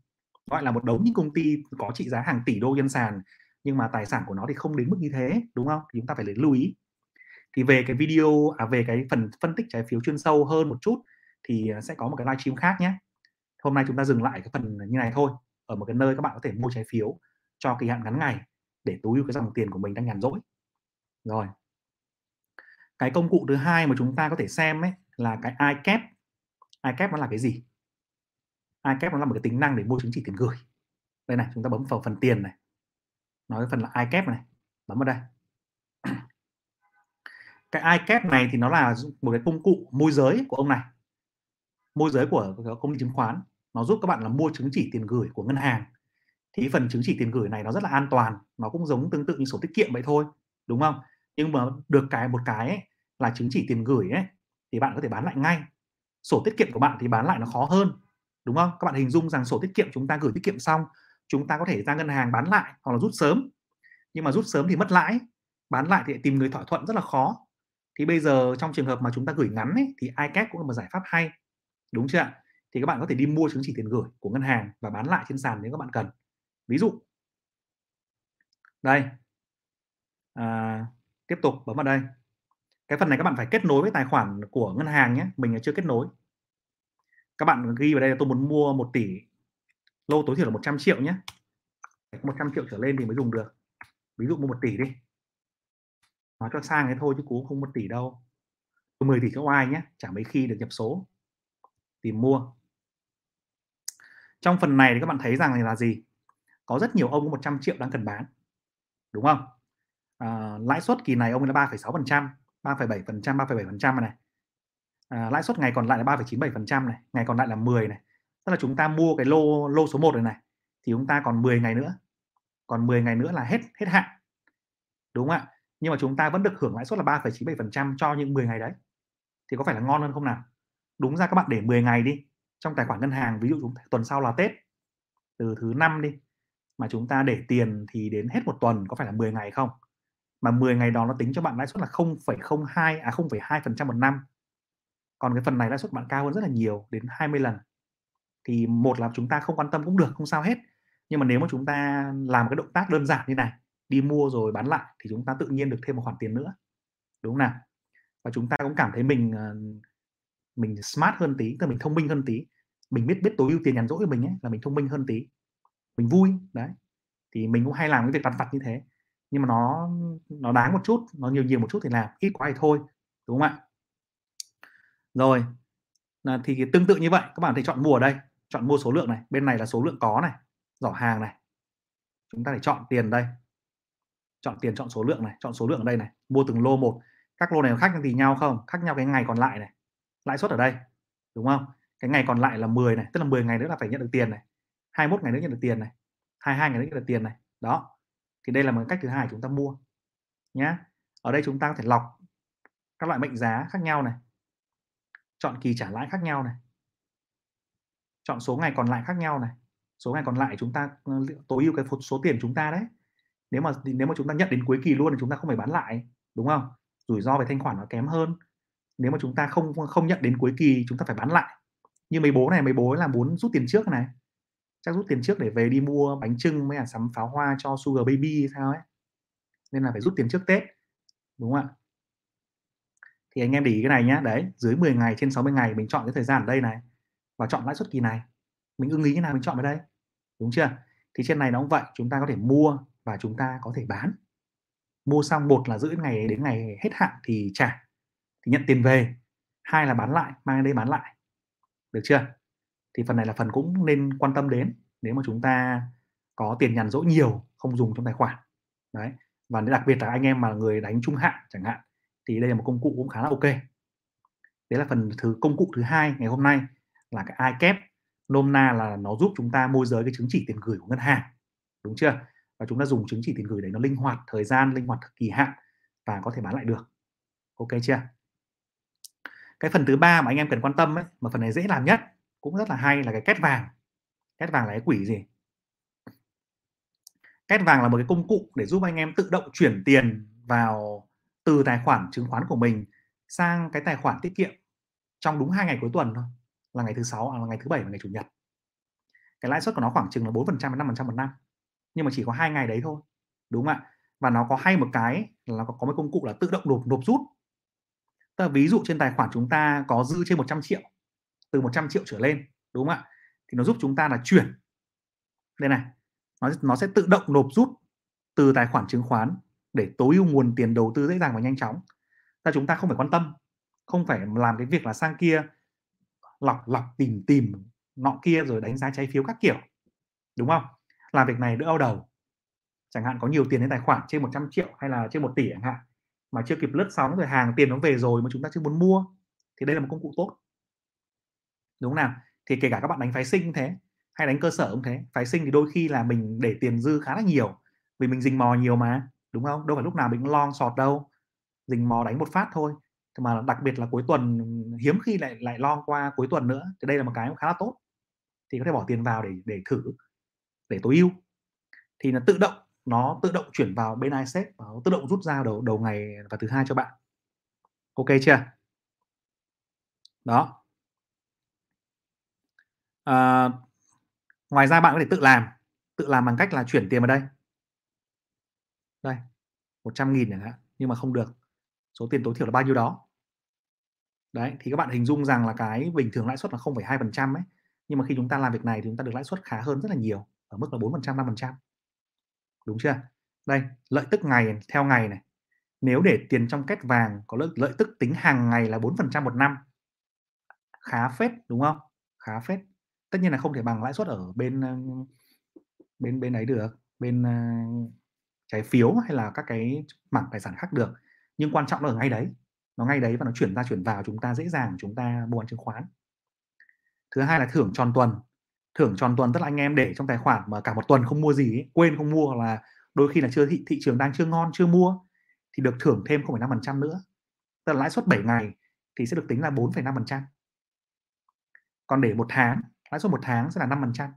Gọi là một đống những công ty có trị giá hàng tỷ đô nhân sàn nhưng mà tài sản của nó thì không đến mức như thế đúng không? Thì chúng ta phải lấy lưu ý. Thì về cái video à về cái phần phân tích trái phiếu chuyên sâu hơn một chút thì à, sẽ có một cái livestream khác nhé. Hôm nay chúng ta dừng lại cái phần như này thôi, ở một cái nơi các bạn có thể mua trái phiếu cho kỳ hạn ngắn ngày để tối ưu cái dòng tiền của mình đang nhàn rỗi. Rồi. Cái công cụ thứ hai mà chúng ta có thể xem ấy là cái iCap. iCap nó là cái gì? iCap nó là một cái tính năng để mua chứng chỉ tiền gửi. Đây này, chúng ta bấm vào phần tiền này. Nói phần là iCap này. Bấm vào đây. Cái iCap này thì nó là một cái công cụ môi giới của ông này môi giới của công ty chứng khoán nó giúp các bạn là mua chứng chỉ tiền gửi của ngân hàng. Thì phần chứng chỉ tiền gửi này nó rất là an toàn nó cũng giống tương tự như sổ tiết kiệm vậy thôi đúng không? Nhưng mà được cái một cái ấy, là chứng chỉ tiền gửi ấy thì bạn có thể bán lại ngay. Sổ tiết kiệm của bạn thì bán lại nó khó hơn đúng không? Các bạn hình dung rằng sổ tiết kiệm chúng ta gửi tiết kiệm xong chúng ta có thể ra ngân hàng bán lại hoặc là rút sớm. Nhưng mà rút sớm thì mất lãi bán lại thì tìm người thỏa thuận rất là khó. Thì bây giờ trong trường hợp mà chúng ta gửi ngắn ấy, thì iCash cũng là một giải pháp hay đúng chưa ạ? Thì các bạn có thể đi mua chứng chỉ tiền gửi của ngân hàng và bán lại trên sàn nếu các bạn cần. Ví dụ. Đây. À, tiếp tục bấm vào đây. Cái phần này các bạn phải kết nối với tài khoản của ngân hàng nhé mình chưa kết nối. Các bạn ghi vào đây là tôi muốn mua 1 tỷ lô tối thiểu là 100 triệu nhé. 100 triệu trở lên thì mới dùng được. Ví dụ mua 1 tỷ đi. Nói cho sang thế thôi chứ cũng không 1 tỷ đâu. 10 tỷ cho ai nhé chẳng mấy khi được nhập số tìm mua. Trong phần này thì các bạn thấy rằng là gì? Có rất nhiều ông có 100 triệu đang cần bán đúng không? À, lãi suất kỳ này ông là 3,6 phần trăm 3,7% 3,7% này. À, lãi suất ngày còn lại là 3,97% này ngày còn lại là 10 này. Tức là chúng ta mua cái lô lô số 1 này này thì chúng ta còn 10 ngày nữa còn 10 ngày nữa là hết hết hạn đúng không ạ? Nhưng mà chúng ta vẫn được hưởng lãi suất là 3,97% cho những 10 ngày đấy. Thì có phải là ngon hơn không nào? Đúng ra các bạn để 10 ngày đi trong tài khoản ngân hàng ví dụ chúng tuần sau là Tết từ thứ năm đi mà chúng ta để tiền thì đến hết một tuần có phải là 10 ngày không? Mà 10 ngày đó nó tính cho bạn lãi suất là 0,02 à 0,2% một năm. Còn cái phần này lãi suất bạn cao hơn rất là nhiều đến 20 lần. Thì một là chúng ta không quan tâm cũng được không sao hết. Nhưng mà nếu mà chúng ta làm cái động tác đơn giản như này đi mua rồi bán lại thì chúng ta tự nhiên được thêm một khoản tiền nữa. Đúng không nào? Và chúng ta cũng cảm thấy mình ờ, mình smart hơn tí, tức là mình thông minh hơn tí, mình biết biết tối ưu tiền nhàn rỗi của mình ấy, là mình thông minh hơn tí, mình vui, đấy. Thì mình cũng hay làm cái việc vặt vặt như thế, nhưng mà nó nó đáng một chút, nó nhiều nhiều một chút thì làm, ít quá thì thôi, đúng không ạ? Rồi, là thì tương tự như vậy, các bạn thể chọn mua ở đây, chọn mua số lượng này, bên này là số lượng có này, giỏ hàng này. Chúng ta phải chọn tiền đây, chọn tiền, chọn số lượng này, chọn số lượng ở đây này, mua từng lô một. Các lô này khác nhau gì nhau không? Khác nhau cái ngày còn lại này lãi suất ở đây, đúng không? Cái ngày còn lại là 10 này, tức là 10 ngày nữa là phải nhận được tiền này 21 ngày nữa nhận được tiền này 22 ngày nữa nhận được tiền này. Đó, thì đây là một cách thứ hai chúng ta mua, nhá. Ở đây chúng ta có thể lọc các loại mệnh giá khác nhau này, chọn kỳ trả lãi khác nhau này, chọn số ngày còn lại khác nhau này. Số ngày còn lại chúng ta ờ, tối ưu cái số tiền chúng ta đấy. Nếu mà nếu mà chúng ta nhận đến cuối kỳ luôn thì chúng ta không phải bán lại, đúng không? Rủi ro về thanh khoản nó kém hơn nếu mà chúng ta không không nhận đến cuối kỳ, chúng ta phải bán lại. Như mấy bố này, mấy bố là muốn rút tiền trước này. Chắc rút tiền trước để về đi mua bánh trưng mới là sắm pháo hoa cho sugar baby sao ấy. Nên là phải rút tiền trước tết, đúng không ạ? Thì anh em để ý cái này nhá. Đấy, dưới 10 ngày, trên 60 ngày mình chọn cái thời gian ở đây này và chọn lãi suất kỳ này. Mình ưng ý như nào mình chọn ở đây, đúng chưa? Thì trên này nó cũng vậy, chúng ta có thể mua và chúng ta có thể bán. Mua xong một là giữ ngày, đến ngày hết hạn thì trả nhận tiền về, hai là bán lại, mang đây bán lại. Được chưa? Thì phần này là phần cũng nên quan tâm đến nếu mà chúng ta có tiền nhàn rỗi nhiều, không dùng trong tài khoản. Đấy, và đặc biệt là anh em mà người đánh trung hạn chẳng hạn, thì đây là một công cụ cũng khá là ok. Đấy là phần thứ, công cụ thứ hai ngày hôm nay là cái iCap nôm na là nó giúp chúng ta môi giới cái chứng chỉ tiền gửi của ngân hàng, đúng chưa? Và chúng ta dùng chứng chỉ tiền gửi đấy nó linh hoạt thời gian, linh hoạt kỳ hạn và có thể bán lại được. Ok chưa? Cái phần thứ ba mà anh em cần quan tâm ấy, mà phần này dễ làm nhất cũng rất là hay là cái két vàng. Két vàng là cái quỷ gì? Két vàng là một cái công cụ để giúp anh em tự động chuyển tiền vào từ tài khoản chứng khoán của mình sang cái tài khoản tiết kiệm trong đúng hai ngày cuối tuần thôi là ngày thứ sáu à, là ngày thứ bảy và ngày chủ nhật. Cái lãi suất của nó khoảng chừng là 4% đến 5% một năm nhưng mà chỉ có hai ngày đấy thôi đúng không ạ? Và nó có hay một cái là có, có một công cụ là tự động nộp nộp rút. Tức là ví dụ trên tài khoản chúng ta có dư trên 100 triệu, từ 100 triệu trở lên, đúng không ạ? Thì nó giúp chúng ta là chuyển. Đây này, nó nó sẽ tự động nộp rút từ tài khoản chứng khoán để tối ưu nguồn tiền đầu tư dễ dàng và nhanh chóng. Ta chúng ta không phải quan tâm, không phải làm cái việc là sang kia lọc lọc, tìm tìm nọ kia rồi đánh giá trái phiếu các kiểu, đúng không? Làm việc này đỡ đau đầu. Chẳng hạn có nhiều tiền đến tài khoản, trên 100 triệu hay là trên một tỷ chẳng hạn mà chưa kịp lướt sóng rồi hàng tiền nó về rồi mà chúng ta chưa muốn mua, thì đây là một công cụ tốt. Đúng không nào? Thì kể cả các bạn đánh phái sinh thế, hay đánh cơ sở cũng thế. Phái sinh thì đôi khi là mình để tiền dư khá là nhiều, vì mình dình mò nhiều mà, đúng không? Đâu phải lúc nào mình cũng long sọt đâu. Dình mò đánh một phát thôi mà đặc biệt là cuối tuần, hiếm khi lại lại long qua cuối tuần nữa, thì đây là một cái khá là tốt. Thì có thể bỏ tiền vào để để thử, để tối ưu. Thì nó tự động nó tự động chuyển vào bên iSet và nó tự động rút ra đầu đầu ngày và thứ hai cho bạn. Ok chưa? Đó. À, ngoài ra bạn có thể tự làm. Tự làm bằng cách là chuyển tiền vào đây. Đây 100 nghìn chẳng hạn nhưng mà không được. Số tiền tối thiểu là bao nhiêu đó. Đấy thì các bạn hình dung rằng là cái bình thường lãi suất là 0,2% ấy. Nhưng mà khi chúng ta làm việc này thì chúng ta được lãi suất khá hơn rất là nhiều ở mức là 4% 5% đúng chưa? Đây lợi tức ngày theo ngày này. Nếu để tiền trong két vàng có lợi, lợi tức tính hàng ngày là 4% một năm khá phết đúng không? Khá phết. Tất nhiên là không thể bằng lãi suất ở bên ờ, bên bên ấy được bên ờ, trái phiếu hay là các cái mảng tài sản khác được. Nhưng quan trọng là ở ngay đấy nó ngay đấy và nó chuyển ra chuyển vào chúng ta dễ dàng chúng ta mua bán chứng khoán. Thứ hai là thưởng tròn tuần thưởng tròn tuần tức là anh em để trong tài khoản mà cả một tuần không mua gì ấy, quên không mua hoặc là đôi khi là chưa thị, thị trường đang chưa ngon chưa mua thì được thưởng thêm 0,5% nữa. Tức là lãi suất 7 ngày thì sẽ được tính là 4,5% còn để một tháng lãi suất một tháng sẽ là 5%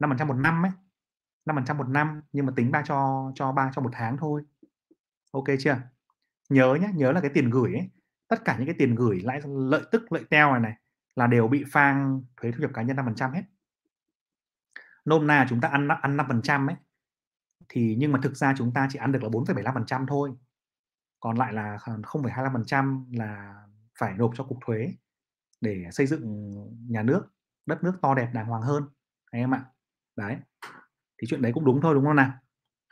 5% một năm ấy 5% một năm nhưng mà tính ba cho cho ba cho một tháng thôi. Ok chưa? Nhớ nhé nhớ là cái tiền gửi ấy tất cả những cái tiền gửi lãi lợi tức lợi teo này này là đều bị phang thuế thu nhập cá nhân 5% hết nôm na chúng ta ăn ăn 5% ấy thì nhưng mà thực ra chúng ta chỉ ăn được là 4,75% thôi. Còn lại là 0,25% là phải nộp cho cục thuế để xây dựng nhà nước đất nước to đẹp đàng hoàng hơn anh em ạ. Đấy thì chuyện đấy cũng đúng thôi đúng không nào?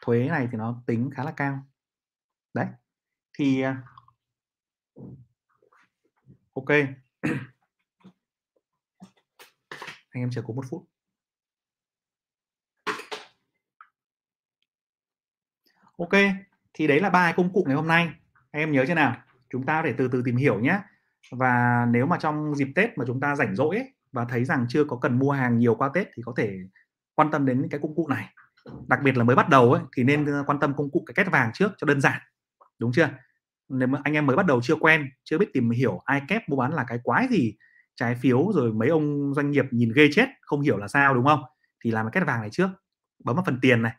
Thuế này thì nó tính khá là cao. Đấy thì à, ok. [COUGHS] Anh em chờ có một phút. Ok thì đấy là ba công cụ ngày hôm nay. Anh em nhớ chưa nào? Chúng ta để từ từ tìm hiểu nhé. Và nếu mà trong dịp Tết mà chúng ta rảnh rỗi ấy, và thấy rằng chưa có cần mua hàng nhiều qua Tết thì có thể quan tâm đến những cái công cụ này. Đặc biệt là mới bắt đầu ấy thì nên ờ, quan tâm công cụ cái kết vàng trước cho đơn giản đúng chưa? Nếu mà anh em mới bắt đầu chưa quen chưa biết tìm hiểu ai kép mua bán là cái quái gì trái phiếu rồi mấy ông doanh nghiệp nhìn ghê chết không hiểu là sao đúng không? Thì làm cái kết vàng này trước bấm vào phần tiền này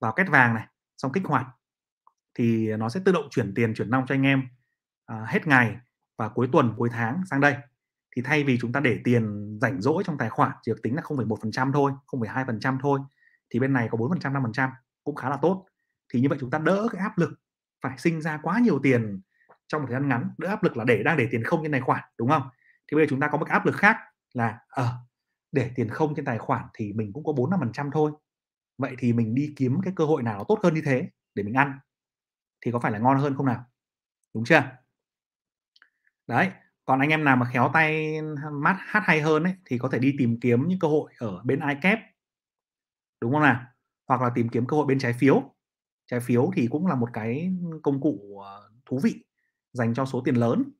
vào kết vàng này xong kích hoạt thì nó sẽ tự động chuyển tiền chuyển nong cho anh em à, hết ngày và cuối tuần cuối tháng sang đây. Thì thay vì chúng ta để tiền rảnh rỗi trong tài khoản chỉ được tính là 0,1% thôi 0,2% thôi thì bên này có 4% 5% cũng khá là tốt. Thì như vậy chúng ta đỡ cái áp lực phải sinh ra quá nhiều tiền trong một thời gian ngắn đỡ áp lực là để đang để tiền không trên tài khoản đúng không? Thì bây giờ chúng ta có một cái áp lực khác là ở để tiền không trên tài khoản thì mình cũng có 4 5% thôi vậy thì mình đi kiếm cái cơ hội nào tốt hơn như thế để mình ăn? Thì có phải là ngon hơn không nào? Đúng chưa? Đấy còn anh em nào mà khéo tay mát hát hay hơn ấy, thì có thể đi tìm kiếm những cơ hội ở bên iCap đúng không nào? Hoặc là tìm kiếm cơ hội bên trái phiếu. Trái phiếu thì cũng là một cái công cụ ờ, thú vị dành cho số tiền lớn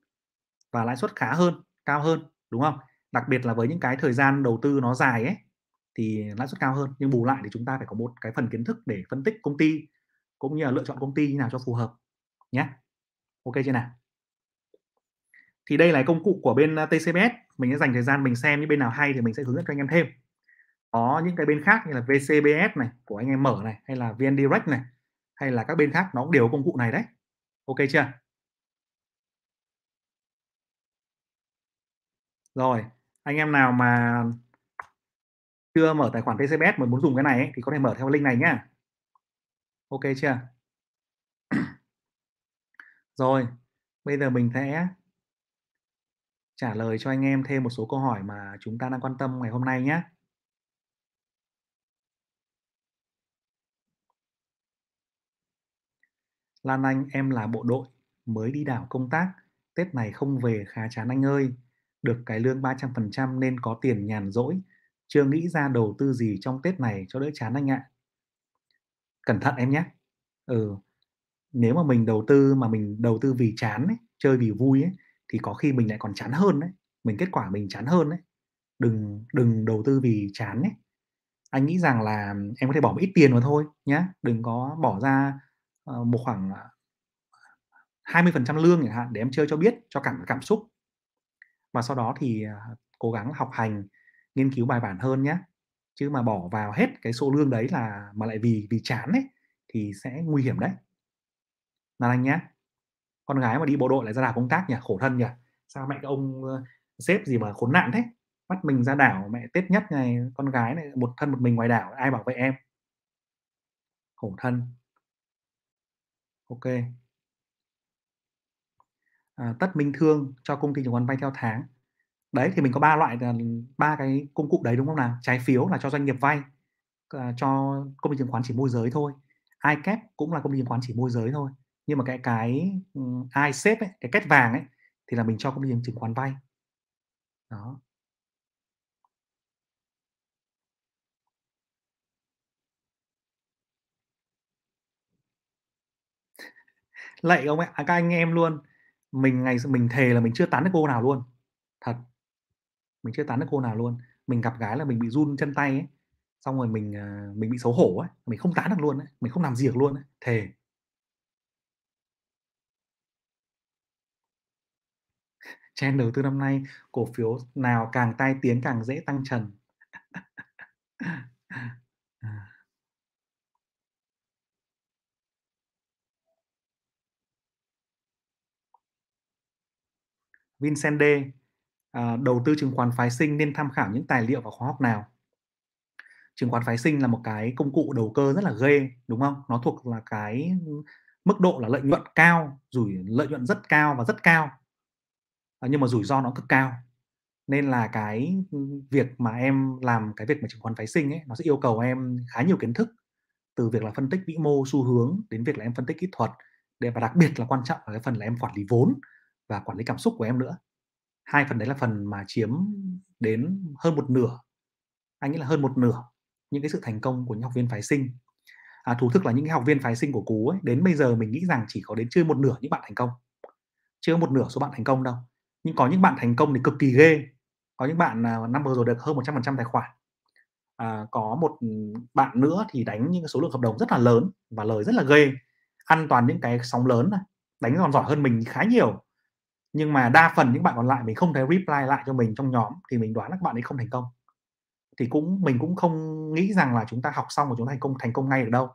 và lãi suất khá hơn cao hơn đúng không? Đặc biệt là với những cái thời gian đầu tư nó dài ấy thì lãi suất cao hơn. Nhưng bù lại thì chúng ta phải có một cái phần kiến thức để phân tích công ty, cũng như là lựa chọn công ty như nào cho phù hợp, nhé. Ok chưa nào? Thì đây là công cụ của bên ờ, TCBS mình sẽ dành thời gian mình xem những bên nào hay thì mình sẽ hướng dẫn cho anh em thêm. Có những cái bên khác như là VCBS này, của anh em mở này, hay là VN Direct này, hay là các bên khác, nó cũng đều công cụ này đấy. Ok chưa? Rồi, anh em nào mà chưa mở tài khoản TCBS mà muốn dùng cái này ấy, thì có thể mở theo link này nhá. Ok chưa? [CLEARS THROAT] Rồi bây giờ mình sẽ trả lời cho anh em thêm một số câu hỏi mà chúng ta đang quan tâm ngày hôm nay nhé Lan Anh em là bộ đội mới đi đảo công tác. Tết này không về khá chán anh ơi. Được cái lương 300% nên có tiền nhàn rỗi chưa nghĩ ra đầu tư gì trong Tết này cho đỡ chán anh ạ. Cẩn thận em nhé. Ừ nếu mà mình đầu tư mà mình đầu tư vì chán ấy, chơi vì vui ấy, thì có khi mình lại còn chán hơn đấy. Mình kết quả mình chán hơn đấy. Đừng đừng đầu tư vì chán ấy anh nghĩ rằng là em có thể bỏ một ít tiền vào thôi nhé đừng có bỏ ra uh, một khoảng ờ, 20% lương chẳng hạn để em chơi cho biết cho cảm cảm xúc. Và sau đó thì uh, cố gắng học hành nghiên cứu bài bản hơn nhé chứ mà bỏ vào hết cái số lương đấy là mà lại vì vì chán ấy thì sẽ nguy hiểm đấy. Là anh nhé con gái mà đi bộ đội lại ra đảo công tác nhỉ khổ thân nhỉ. Sao mẹ cái ông sếp gì mà khốn nạn thế? Bắt mình ra đảo mẹ tết nhất này con gái này một thân một mình ngoài đảo ai bảo vệ em? Khổ thân. Ok. À, tất minh thương cho công ty chứng khoán vay theo tháng đấy thì mình có ba loại ờ, ba cái công cụ đấy đúng không nào? Trái phiếu là cho doanh nghiệp vay ờ, cho công ty chứng khoán chỉ môi giới thôi. iCap cũng là công ty chứng khoán chỉ môi giới thôi. Nhưng mà cái cái ừ, ai xếp ấy, cái kết vàng ấy thì là mình cho công ty chứng khoán vay. Đó. Lạy ông ấy à, các anh em luôn. Mình ngày mình thề là mình chưa tán được cô nào luôn. Mình chưa tán được cô nào luôn. Mình gặp gái là mình bị run chân tay ấy, xong rồi mình, à, mình bị xấu hổ ấy, mình không tán được luôn ấy, mình không làm gì được luôn ấy, thề. Trend đầu tư năm nay, cổ phiếu nào càng tai tiếng càng dễ tăng trần. [LAUGHS] À. Vincent D: À, đầu tư chứng khoán phái sinh nên tham khảo những tài liệu và khóa học nào? Chứng khoán phái sinh là một cái công cụ đầu cơ rất là ghê, đúng không? Nó thuộc là cái, mức độ là lợi nhuận cao, rủi lợi nhuận rất cao và rất cao. À, nhưng mà rủi ro nó cực cao. Nên là cái, việc mà em làm cái việc mà chứng khoán phái sinh ấy, nó sẽ yêu cầu em khá nhiều kiến thức, từ việc là phân tích vĩ mô, xu hướng đến việc là em phân tích kỹ thuật, để và đặc biệt là quan trọng là cái phần là em quản lý vốn và quản lý cảm xúc của em nữa. Hai phần đấy là phần mà chiếm đến hơn một nửa, anh nghĩ là hơn một nửa những cái sự thành công của những học viên phái sinh. À, thú thực là những cái học viên phái sinh của Cú ấy, đến bây giờ mình nghĩ rằng chỉ có đến chưa một nửa những bạn thành công, chưa một nửa số bạn thành công đâu. Nhưng có những bạn thành công thì cực kỳ ghê, có những bạn, năm vừa rồi được hơn 100% tài khoản. À, có một, bạn nữa thì đánh những số lượng hợp đồng rất là lớn và lời rất là ghê, ăn toàn những cái sóng lớn này, đánh còn giỏi hơn mình khá nhiều. Nhưng mà đa phần những bạn còn lại mình không thấy reply lại cho mình trong nhóm thì mình đoán là các bạn ấy không thành công. Thì cũng mình cũng không nghĩ rằng là chúng ta học xong và chúng ta thành công thành công ngay được đâu,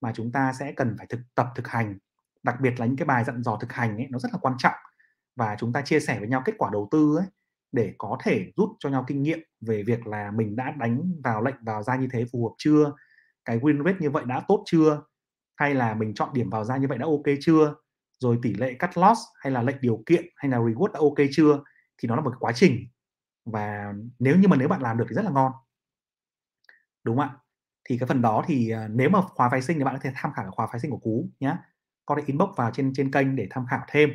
mà chúng ta sẽ cần phải thực tập thực hành, đặc biệt là những cái bài dặn dò thực hành ấy, nó rất là quan trọng. Và chúng ta chia sẻ với nhau kết quả đầu tư ấy, để có thể rút cho nhau kinh nghiệm về việc là mình đã đánh vào lệnh vào ra như thế phù hợp chưa? Cái win rate như vậy đã tốt chưa? Hay là mình chọn điểm vào ra như vậy đã OK chưa? Rồi tỷ lệ cắt loss hay là lệnh điều kiện hay là reward đã OK chưa? Thì nó là một cái quá trình. Và nếu như mà nếu bạn làm được thì rất là ngon. Đúng không ạ? Thì cái phần đó thì, à, nếu mà khóa phái sinh thì bạn có thể tham khảo khóa phái sinh của Cú nhé Có thể inbox vào trên trên kênh để tham khảo thêm.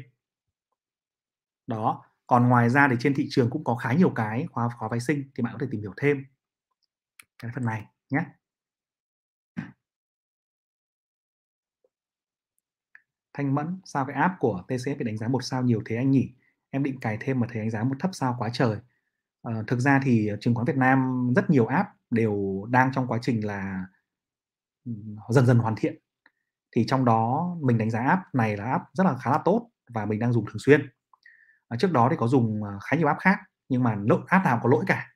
Đó, còn ngoài ra thì trên thị trường cũng có khá nhiều cái khóa khóa phái sinh thì bạn có thể tìm hiểu thêm. Cái phần này nhé Thanh Mẫn: "Sao cái app của TCF bị đánh giá một sao nhiều thế anh nhỉ? Em định cài thêm mà thấy đánh giá một thấp sao quá trời." À, thực ra thì chứng khoán Việt Nam rất nhiều app đều đang trong quá trình là, dần dần hoàn thiện. Thì trong đó mình đánh giá app này là app rất là khá là tốt và mình đang dùng thường xuyên. À, trước đó thì có dùng, ờ, khá nhiều app khác, nhưng mà lỗi app nào có lỗi cả.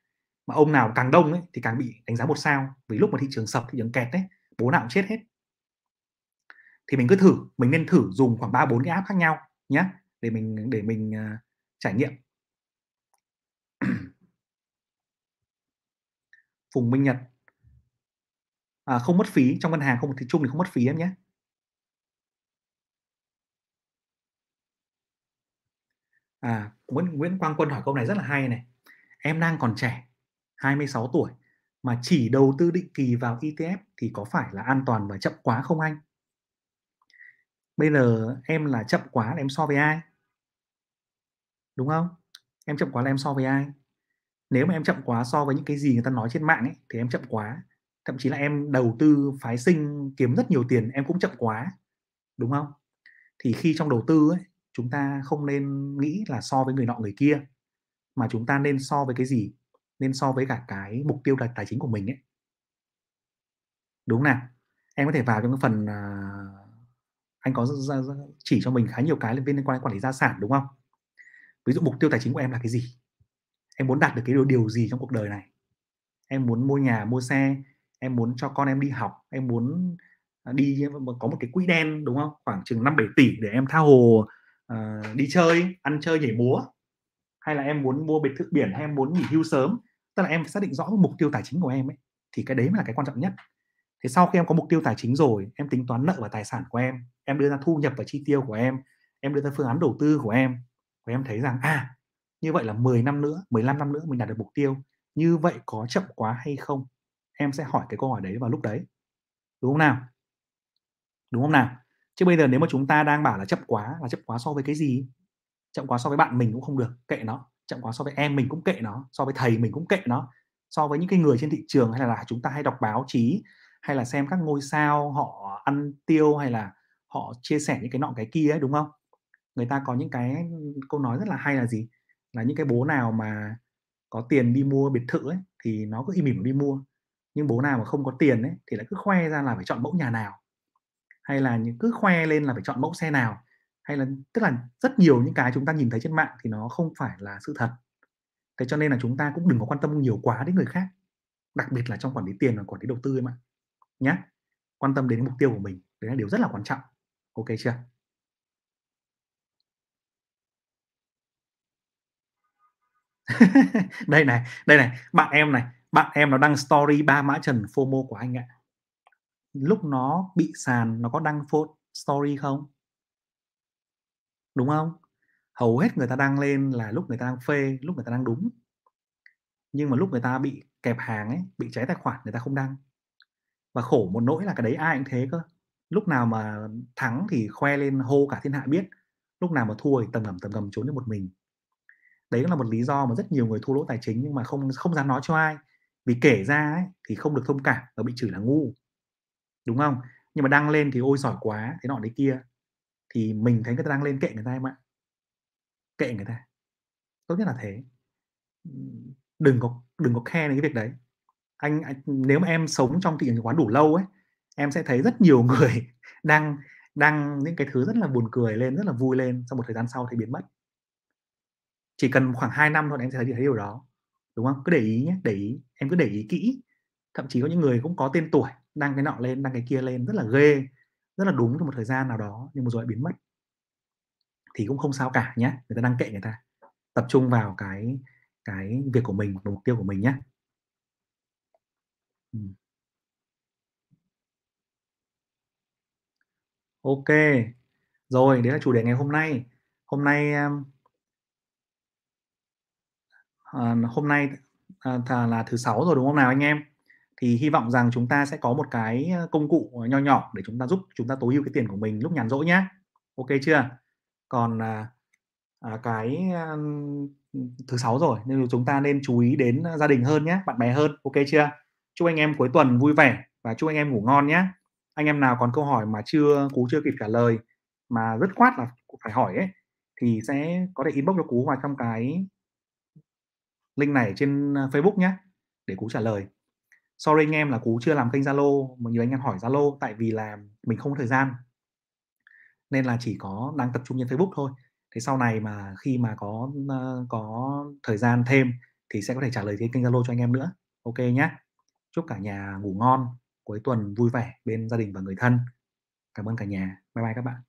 Mà ông nào càng đông ấy thì càng bị đánh giá một sao, vì lúc mà thị trường sập, thị trường kẹt đấy, bố nào cũng chết hết. Thì mình cứ thử, mình nên thử dùng khoảng 3, 4 cái app khác nhau nhé để mình để mình, uh, trải nghiệm. [CLEARS THROAT] Phùng Minh Nhật. À, không mất phí, trong ngân hàng không thì chung thì không mất phí em nhé. À, Nguyễn Nguyễn Quang Quân hỏi câu này rất là hay này. Em đang còn trẻ, 26 tuổi mà chỉ đầu tư định kỳ vào ETF thì có phải là an toàn và chậm quá không anh? Bây giờ em là chậm quá là em so với ai? Đúng không? Em chậm quá là em so với ai? Nếu mà em chậm quá so với những cái gì người ta nói trên mạng ấy, thì em chậm quá. Thậm chí là em đầu tư phái sinh kiếm rất nhiều tiền em cũng chậm quá, đúng không? Thì khi trong đầu tư ấy, chúng ta không nên nghĩ là so với người nọ người kia, mà chúng ta nên so với cái gì? Nên so với cả cái mục tiêu tài tài chính của mình ấy. Đúng không nào? Em có thể vào trong cái phần, uh, anh có chỉ cho mình khá nhiều cái liên quan đến quản lý gia sản, đúng không? Ví dụ mục tiêu tài chính của em là cái gì? Em muốn đạt được cái điều điều gì trong cuộc đời này? Em muốn mua nhà, mua xe, em muốn cho con em đi học, em muốn, à, đi có một cái quỹ đen, đúng không? Khoảng chừng 5-7 tỷ để em tha hồ, uh, đi chơi, ăn chơi, nhảy múa. Hay là em muốn mua biệt thự biển hay em muốn nghỉ hưu sớm, tức là em phải xác định rõ mục tiêu tài chính của em ấy, thì cái đấy mới là cái quan trọng nhất. Thế sau khi em có mục tiêu tài chính rồi, em tính toán nợ và tài sản của em, em đưa ra thu nhập và chi tiêu của em, em đưa ra phương án đầu tư của em, và em thấy rằng, à, như vậy là 10 năm nữa, 15 năm nữa mình đạt được mục tiêu, như vậy có chậm quá hay không? Em sẽ hỏi cái câu hỏi đấy vào lúc đấy. Đúng không nào? Đúng không nào? Chứ bây giờ nếu mà chúng ta đang bảo là chậm quá, là chậm quá so với cái gì? Chậm quá so với bạn mình cũng không được, kệ nó. Chậm quá so với em mình cũng kệ nó, so với thầy mình cũng kệ nó. So với những cái người trên thị trường hay là chúng ta hay đọc báo chí, hay là xem các ngôi sao họ ăn tiêu hay là họ chia sẻ những cái nọ cái kia ấy, đúng không? người ta có những cái câu nói rất là hay là gì? Là những cái bố nào mà có tiền đi mua biệt thự ấy, thì nó cứ im ỉm đi mua, nhưng bố nào mà không có tiền ấy, thì lại cứ khoe ra là phải chọn mẫu nhà nào. Hay là những cứ khoe lên là phải chọn mẫu xe nào, hay là tức là rất nhiều những cái chúng ta nhìn thấy trên mạng thì nó không phải là sự thật. Thế cho nên là chúng ta cũng đừng có quan tâm nhiều quá đến người khác, đặc biệt là trong quản lý tiền và quản lý đầu tư em ạ, nhé Quan tâm đến mục tiêu của mình, đấy là điều rất là quan trọng. OK chưa? [LAUGHS] Đây này, đây này, bạn em này, bạn em nó đăng story ba mã trần FOMO của anh ạ. Lúc nó bị sàn nó có đăng phô story không? Đúng không? Hầu hết người ta đăng lên là lúc người ta đang phê, lúc người ta đang đúng. Nhưng mà lúc người ta bị kẹp hàng ấy, bị cháy tài khoản người ta không đăng. Và khổ một nỗi là cái đấy ai cũng thế cơ. Lúc nào mà thắng thì khoe lên hô cả thiên hạ biết, lúc nào mà thua thì tầm ngầm, tầm ngầm trốn đi một mình. Đấy cũng là một lý do mà rất nhiều người thua lỗ tài chính nhưng mà không không dám nói cho ai. Vì kể ra ấy, thì không được thông cảm và bị chửi là ngu. Đúng không? Nhưng mà đăng lên thì ôi giỏi quá, thế nọ đấy kia. Thì mình thấy người ta đăng lên kệ người ta em ạ. Kệ người ta. Tốt nhất là thế. đừng có đừng có khe đến cái việc đấy. Anh anh nếu mà em sống trong thị trường chứng khoán đủ lâu ấy, em sẽ thấy rất nhiều [LAUGHS] người đăng đăng những cái thứ rất là buồn cười lên, rất là vui lên, sau một thời gian sau thì biến mất. Chỉ cần khoảng 2 năm thôi em sẽ thấy thấy điều đó. Đúng không? Cứ để ý nhé, để ý, em cứ để ý kỹ. Thậm chí có những người cũng có tên tuổi, đăng cái nọ lên, đăng cái kia lên rất là ghê, rất là đúng trong một thời gian nào đó nhưng mà rồi lại biến mất. Thì cũng không sao cả nhé, người ta đăng kệ người ta. Tập trung vào cái cái việc của mình và mục tiêu của mình nhé. OK. Rồi, đấy là chủ đề ngày hôm nay. Hôm nay, à, hôm nay, à, là thứ Sáu rồi, đúng không nào anh em? Thì hy vọng rằng chúng ta sẽ có một cái, ờ, công cụ nho nhỏ để chúng ta giúp chúng ta tối ưu cái tiền của mình lúc nhàn rỗi nhá. OK chưa? Còn, à, à, cái, ờ, thứ Sáu rồi nên chúng ta nên chú ý đến, gia đình hơn nhé, bạn bè hơn, OK chưa? Chúc anh em cuối tuần vui vẻ và chúc anh em ngủ ngon nhé. Anh em nào còn câu hỏi mà chưa Cú chưa kịp trả lời, mà rất khoát là phải hỏi ấy, thì sẽ có thể inbox cho Cú vào trong cái link này trên, ờ, Facebook nhé để Cú trả lời. Sorry anh em là Cú chưa làm kênh Zalo, mà nhiều anh em hỏi Zalo tại vì là mình không có thời gian. Nên là chỉ có đang tập trung trên Facebook thôi. Thế sau này mà khi mà có, ờ, có thời gian thêm thì sẽ có thể trả lời trên kênh Zalo cho anh em nữa. OK nhé Chúc cả nhà ngủ ngon, cuối tuần vui vẻ bên gia đình và người thân. Cảm ơn cả nhà. Bye bye các bạn.